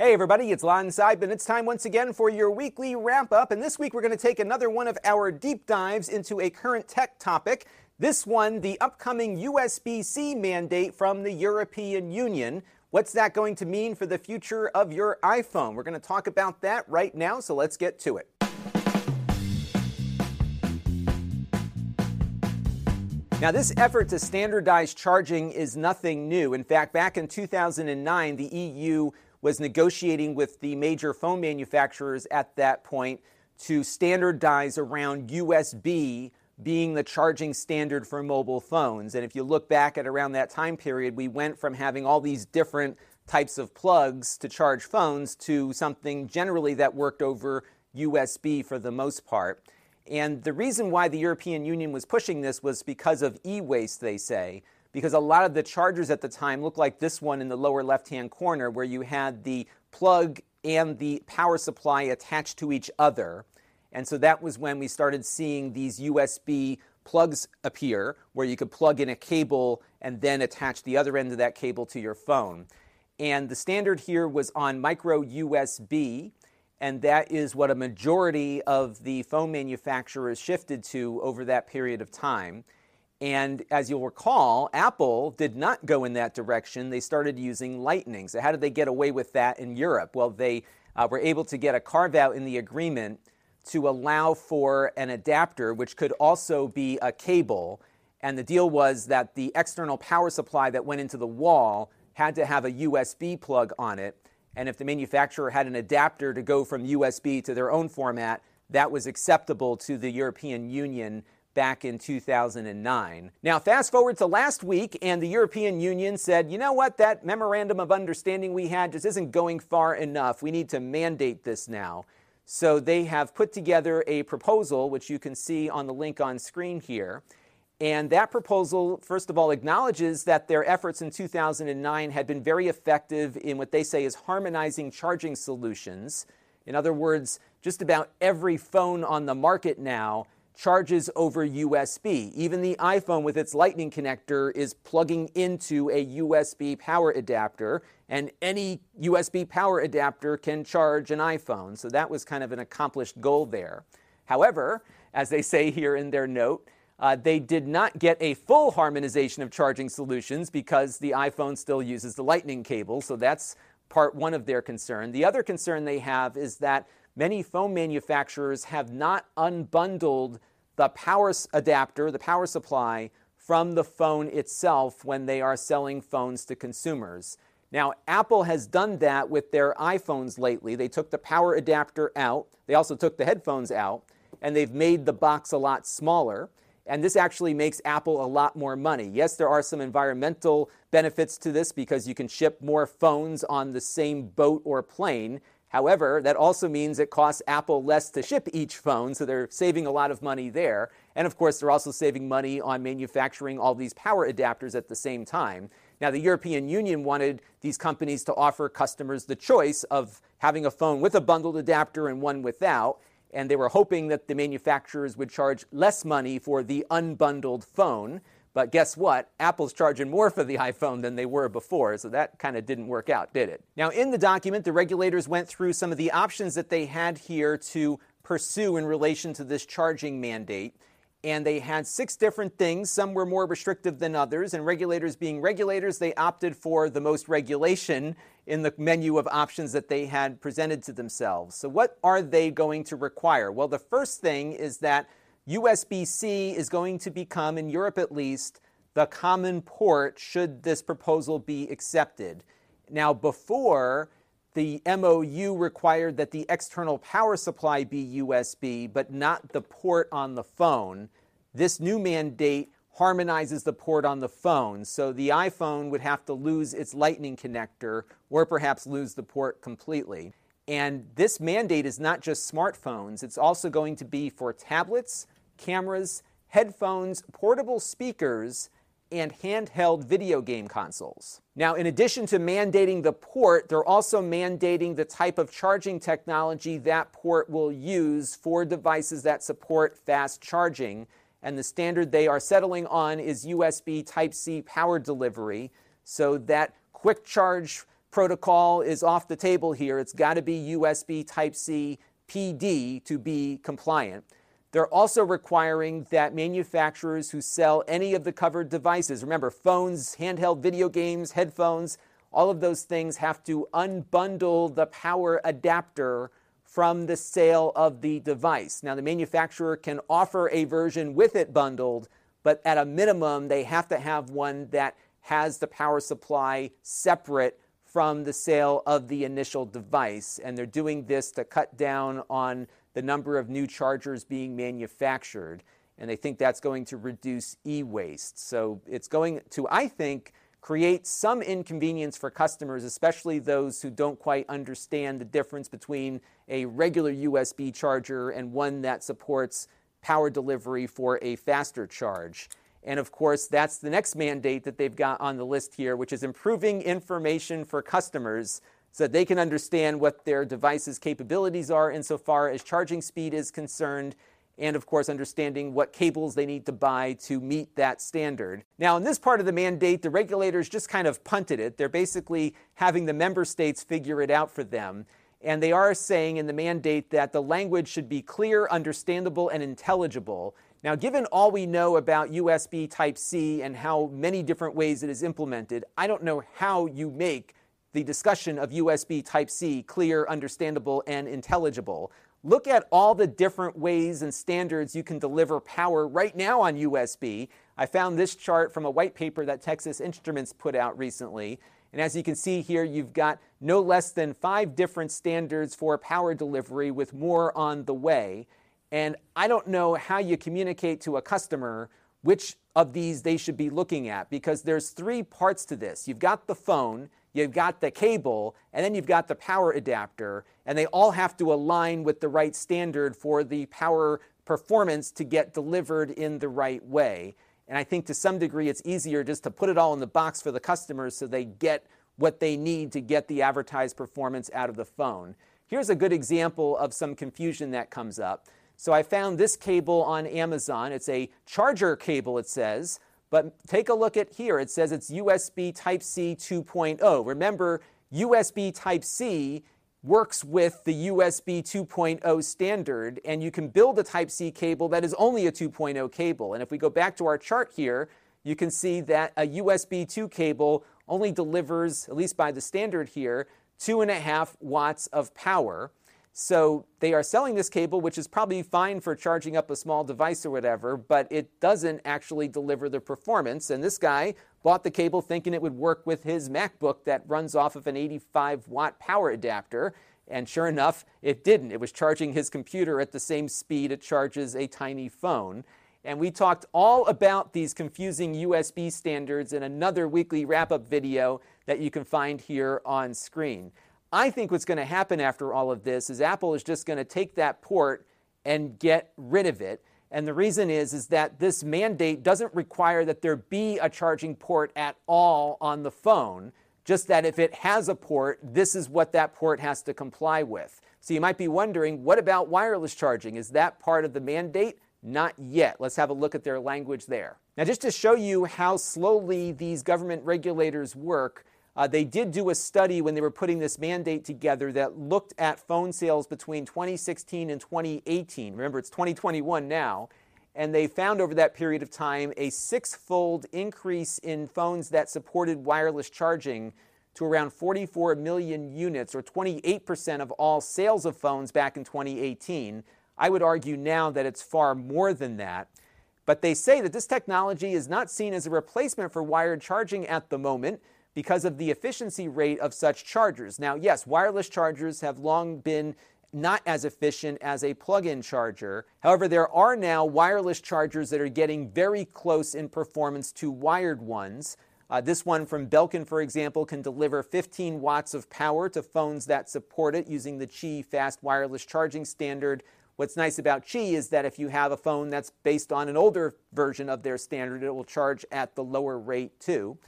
Hey everybody, it's Lon Seidman. It's time once again for your weekly wrap up. And this week we're going to take another one of our deep dives into a current tech topic. This one, the upcoming USB C mandate from the European Union. What's that going to mean for the future of your iPhone? We're going to talk about that right now, so let's get to it. Now, this effort to standardize charging is nothing new. In fact, back in 2009, the EU was negotiating with the major phone manufacturers at that point to standardize around USB being the charging standard for mobile phones. And if you look back at around that time period, we went from having all these different types of plugs to charge phones to something generally that worked over USB for the most part. And the reason why the European Union was pushing this was because of e waste, they say because a lot of the chargers at the time looked like this one in the lower left hand corner, where you had the plug and the power supply attached to each other. And so that was when we started seeing these USB plugs appear, where you could plug in a cable and then attach the other end of that cable to your phone. And the standard here was on micro USB, and that is what a majority of the phone manufacturers shifted to over that period of time. And as you'll recall, Apple did not go in that direction. They started using Lightning. So, how did they get away with that in Europe? Well, they uh, were able to get a carve out in the agreement to allow for an adapter, which could also be a cable. And the deal was that the external power supply that went into the wall had to have a USB plug on it. And if the manufacturer had an adapter to go from USB to their own format, that was acceptable to the European Union back in 2009. Now, fast forward to last week, and the European Union said, you know what, that memorandum of understanding we had just isn't going far enough. We need to mandate this now. So they have put together a proposal, which you can see on the link on screen here. And that proposal, first of all, acknowledges that their efforts in 2009 had been very effective in what they say is harmonizing charging solutions. In other words, just about every phone on the market now charges over USB. Even the iPhone with its Lightning connector is plugging into a USB power adapter, and any USB power adapter can charge an iPhone. So that was kind of an accomplished goal there. However, as they say here in their note, uh, they did not get a full harmonization of charging solutions because the iPhone still uses the Lightning cable. So that's part one of their concern. The other concern they have is that many phone manufacturers have not unbundled the power adapter, the power supply, from the phone itself when they are selling phones to consumers. Now, Apple has done that with their iPhones lately. They took the power adapter out, they also took the headphones out, and they've made the box a lot smaller. And this actually makes Apple a lot more money. Yes, there are some environmental benefits to this because you can ship more phones on the same boat or plane. However, that also means it costs Apple less to ship each phone, so they're saving a lot of money there. And of course, they're also saving money on manufacturing all these power adapters at the same time. Now, the European Union wanted these companies to offer customers the choice of having a phone with a bundled adapter and one without. And they were hoping that the manufacturers would charge less money for the unbundled phone. But guess what? Apple's charging more for the iPhone than they were before, so that kind of didn't work out, did it? Now, in the document, the regulators went through some of the options that they had here to pursue in relation to this charging mandate. And they had six different things. Some were more restrictive than others. And regulators, being regulators, they opted for the most regulation in the menu of options that they had presented to themselves. So, what are they going to require? Well, the first thing is that USB C is going to become, in Europe at least, the common port should this proposal be accepted. Now, before, the MOU required that the external power supply be USB, but not the port on the phone. This new mandate harmonizes the port on the phone, so the iPhone would have to lose its Lightning connector or perhaps lose the port completely. And this mandate is not just smartphones, it's also going to be for tablets, cameras, headphones, portable speakers, and handheld video game consoles. Now, in addition to mandating the port, they're also mandating the type of charging technology that port will use for devices that support fast charging. And the standard they are settling on is USB Type C power delivery, so that quick charge protocol is off the table here. It's got to be USB Type C PD to be compliant. They're also requiring that manufacturers who sell any of the covered devices, remember, phones, handheld video games, headphones, all of those things have to unbundle the power adapter from the sale of the device. Now, the manufacturer can offer a version with it bundled, but at a minimum, they have to have one that has the power supply separate from the sale of the initial device. And they're doing this to cut down on the number of new chargers being manufactured. And they think that's going to reduce e waste. So it's going to, I think, create some inconvenience for customers, especially those who don't quite understand the difference between a regular USB charger and one that supports power delivery for a faster charge. And of course, that's the next mandate that they've got on the list here, which is improving information for customers so that they can understand what their device's capabilities are insofar as charging speed is concerned and of course understanding what cables they need to buy to meet that standard. Now, in this part of the mandate, the regulators just kind of punted it. They're basically having the member states figure it out for them. And they are saying in the mandate that the language should be clear, understandable, and intelligible. Now, given all we know about USB Type C and how many different ways it is implemented, I don't know how you make the discussion of USB Type C clear, understandable, and intelligible. Look at all the different ways and standards you can deliver power right now on USB. I found this chart from a white paper that Texas Instruments put out recently. And as you can see here, you've got no less than five different standards for power delivery with more on the way. And I don't know how you communicate to a customer which of these they should be looking at because there's three parts to this. You've got the phone, you've got the cable, and then you've got the power adapter, and they all have to align with the right standard for the power performance to get delivered in the right way. And I think to some degree it's easier just to put it all in the box for the customers so they get what they need to get the advertised performance out of the phone. Here's a good example of some confusion that comes up. So I found this cable on Amazon. It's a charger cable, it says. But take a look at here. It says it's USB Type C 2.0. Remember, USB Type C works with the USB 2.0 standard, and you can build a Type C cable that is only a 2.0 cable. And if we go back to our chart here, you can see that a USB 2 cable only delivers, at least by the standard here, two and a half watts of power. So they are selling this cable, which is probably fine for charging up a small device or whatever, but it doesn't actually deliver the performance. And this guy bought the cable thinking it would work with his MacBook that runs off of an 85 watt power adapter. And sure enough, it didn't. It was charging his computer at the same speed it charges a tiny phone. And we talked all about these confusing USB standards in another weekly wrap up video that you can find here on screen. I think what's going to happen after all of this is Apple is just going to take that port and get rid of it. And the reason is, is that this mandate doesn't require that there be a charging port at all on the phone, just that if it has a port, this is what that port has to comply with. So you might be wondering, what about wireless charging? Is that part of the mandate? Not yet. Let's have a look at their language there. Now, just to show you how slowly these government regulators work, uh, they did do a study when they were putting this mandate together that looked at phone sales between 2016 and 2018. Remember, it's 2021 now. And they found over that period of time a six fold increase in phones that supported wireless charging to around 44 million units, or 28% of all sales of phones back in 2018. I would argue now that it's far more than that. But they say that this technology is not seen as a replacement for wired charging at the moment because of the efficiency rate of such chargers. Now, yes, wireless chargers have long been not as efficient as a plug in charger. However, there are now wireless chargers that are getting very close in performance to wired ones. Uh, this one from Belkin, for example, can deliver 15 watts of power to phones that support it using the Qi fast wireless charging standard. What's nice about Qi is that if you have a phone that's based on an older version of their standard, it will charge at the lower rate too.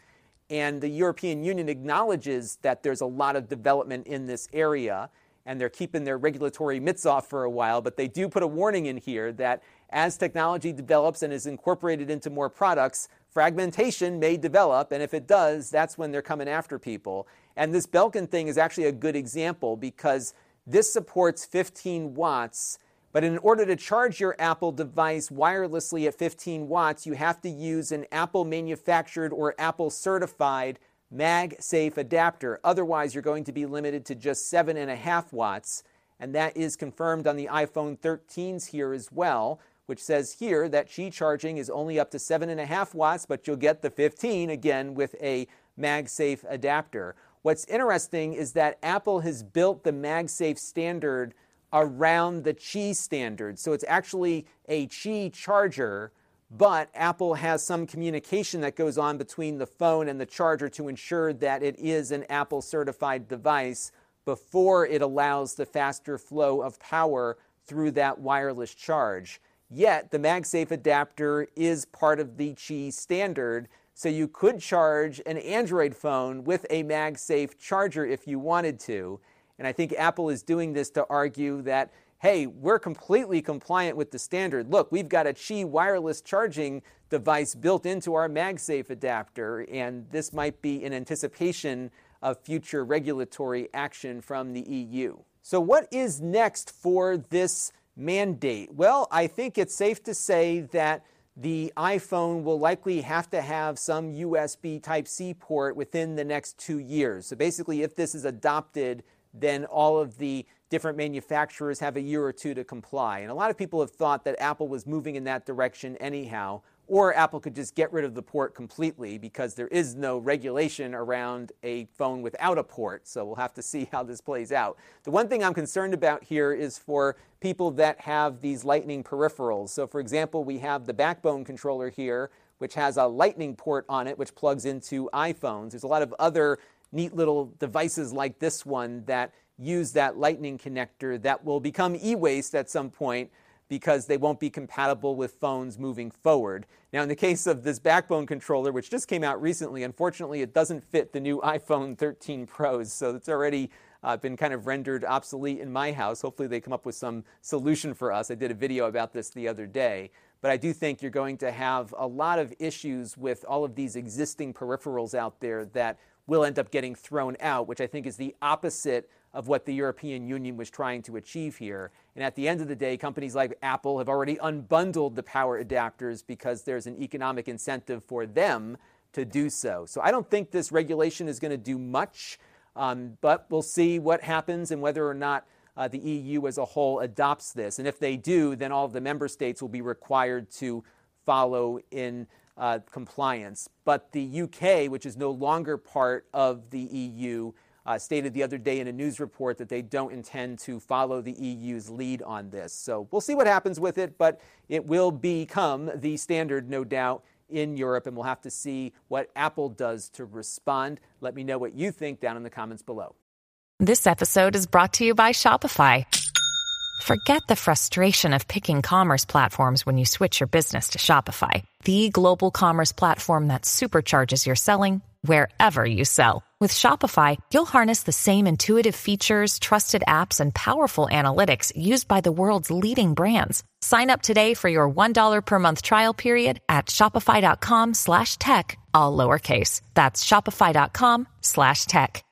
And the European Union acknowledges that there's a lot of development in this area, and they're keeping their regulatory mitts off for a while. But they do put a warning in here that as technology develops and is incorporated into more products, fragmentation may develop. And if it does, that's when they're coming after people. And this Belkin thing is actually a good example because this supports 15 watts. But in order to charge your Apple device wirelessly at 15 watts, you have to use an Apple manufactured or Apple certified MagSafe adapter. Otherwise, you're going to be limited to just 7.5 watts. And that is confirmed on the iPhone 13s here as well, which says here that Qi charging is only up to 7.5 watts, but you'll get the 15 again with a MagSafe adapter. What's interesting is that Apple has built the MagSafe standard around the Qi standard. So it's actually a Qi charger, but Apple has some communication that goes on between the phone and the charger to ensure that it is an Apple certified device before it allows the faster flow of power through that wireless charge. Yet the MagSafe adapter is part of the Qi standard, so you could charge an Android phone with a MagSafe charger if you wanted to. And I think Apple is doing this to argue that, hey, we're completely compliant with the standard. Look, we've got a Qi wireless charging device built into our MagSafe adapter, and this might be in anticipation of future regulatory action from the EU. So, what is next for this mandate? Well, I think it's safe to say that the iPhone will likely have to have some USB Type C port within the next two years. So basically, if this is adopted, then all of the different manufacturers have a year or two to comply. And a lot of people have thought that Apple was moving in that direction anyhow. Or Apple could just get rid of the port completely because there is no regulation around a phone without a port. So we'll have to see how this plays out. The one thing I'm concerned about here is for people that have these Lightning peripherals. So, for example, we have the backbone controller here, which has a Lightning port on it, which plugs into iPhones. There's a lot of other neat little devices like this one that use that Lightning connector that will become e waste at some point because they won't be compatible with phones moving forward. Now, in the case of this backbone controller, which just came out recently, unfortunately, it doesn't fit the new iPhone 13 Pros, so it's already uh, been kind of rendered obsolete in my house. Hopefully, they come up with some solution for us. I did a video about this the other day. But I do think you're going to have a lot of issues with all of these existing peripherals out there that will end up getting thrown out, which I think is the opposite of what the European Union was trying to achieve here. And at the end of the day, companies like Apple have already unbundled the power adapters because there's an economic incentive for them to do so. So I don't think this regulation is going to do much, um, but we'll see what happens and whether or not uh, the EU as a whole adopts this. And if they do, then all of the member states will be required to follow in uh, compliance. But the UK, which is no longer part of the EU, uh, stated the other day in a news report that they don't intend to follow the EU's lead on this. So we'll see what happens with it, but it will become the standard, no doubt, in Europe, and we'll have to see what Apple does to respond. Let me know what you think down in the comments below. This episode is brought to you by Shopify. Forget the frustration of picking commerce platforms when you switch your business to Shopify, the global commerce platform that supercharges your selling wherever you sell. With Shopify, you'll harness the same intuitive features, trusted apps, and powerful analytics used by the world's leading brands. Sign up today for your $1 per month trial period at shopify.com slash tech, all lowercase. That's shopify.com slash tech.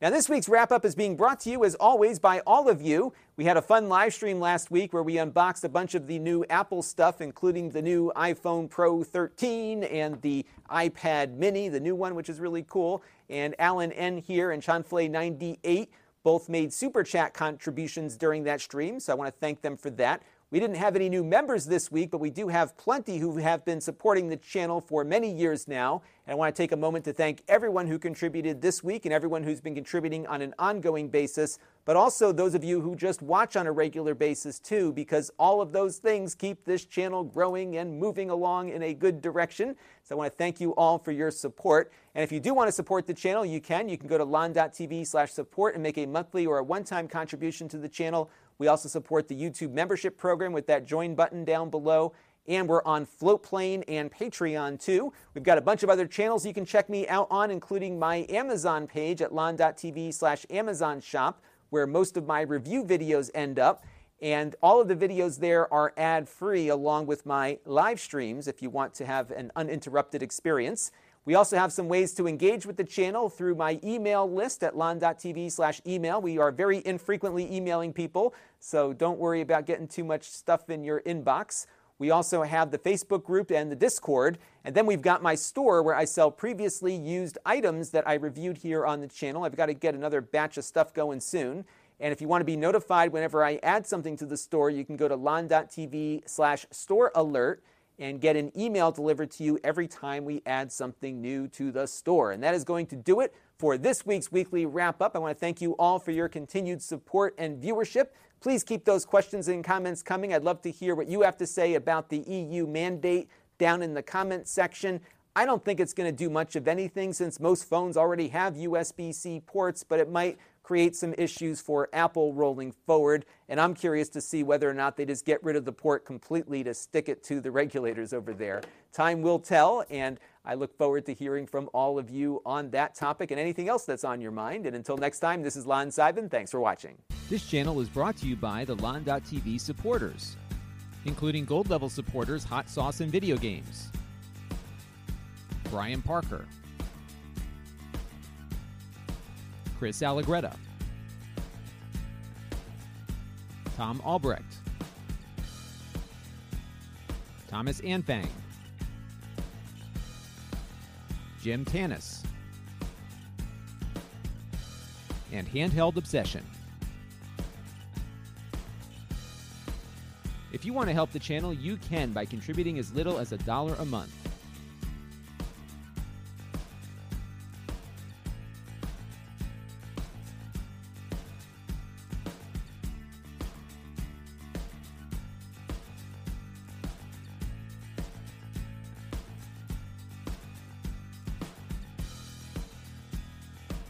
Now, this week's wrap up is being brought to you, as always, by all of you. We had a fun live stream last week where we unboxed a bunch of the new Apple stuff, including the new iPhone Pro 13 and the iPad Mini, the new one, which is really cool. And Alan N here and Chanflay98 both made super chat contributions during that stream, so I want to thank them for that. We didn't have any new members this week, but we do have plenty who have been supporting the channel for many years now. And I want to take a moment to thank everyone who contributed this week and everyone who's been contributing on an ongoing basis, but also those of you who just watch on a regular basis too, because all of those things keep this channel growing and moving along in a good direction. So I want to thank you all for your support. And if you do want to support the channel, you can. You can go to lon.tv slash support and make a monthly or a one-time contribution to the channel. We also support the YouTube membership program with that join button down below. And we're on Floatplane and Patreon too. We've got a bunch of other channels you can check me out on, including my Amazon page at lon.tv slash Amazon shop, where most of my review videos end up. And all of the videos there are ad free along with my live streams if you want to have an uninterrupted experience. We also have some ways to engage with the channel through my email list at lon.tv slash email. We are very infrequently emailing people, so don't worry about getting too much stuff in your inbox. We also have the Facebook group and the Discord. And then we've got my store where I sell previously used items that I reviewed here on the channel. I've got to get another batch of stuff going soon. And if you want to be notified whenever I add something to the store, you can go to lon.tv slash store alert and get an email delivered to you every time we add something new to the store. And that is going to do it for this week's weekly wrap up. I want to thank you all for your continued support and viewership. Please keep those questions and comments coming. I'd love to hear what you have to say about the EU mandate down in the comment section. I don't think it's going to do much of anything since most phones already have USB C ports, but it might create some issues for Apple rolling forward. And I'm curious to see whether or not they just get rid of the port completely to stick it to the regulators over there. Time will tell, and I look forward to hearing from all of you on that topic and anything else that's on your mind. And until next time, this is Lon Seidman. Thanks for watching. This channel is brought to you by the Lon.TV supporters, including gold level supporters Hot Sauce and Video Games, Brian Parker, Chris Allegretta, Tom Albrecht, Thomas Anfang, Jim Tanis, and Handheld Obsession. If you want to help the channel, you can by contributing as little as a dollar a month.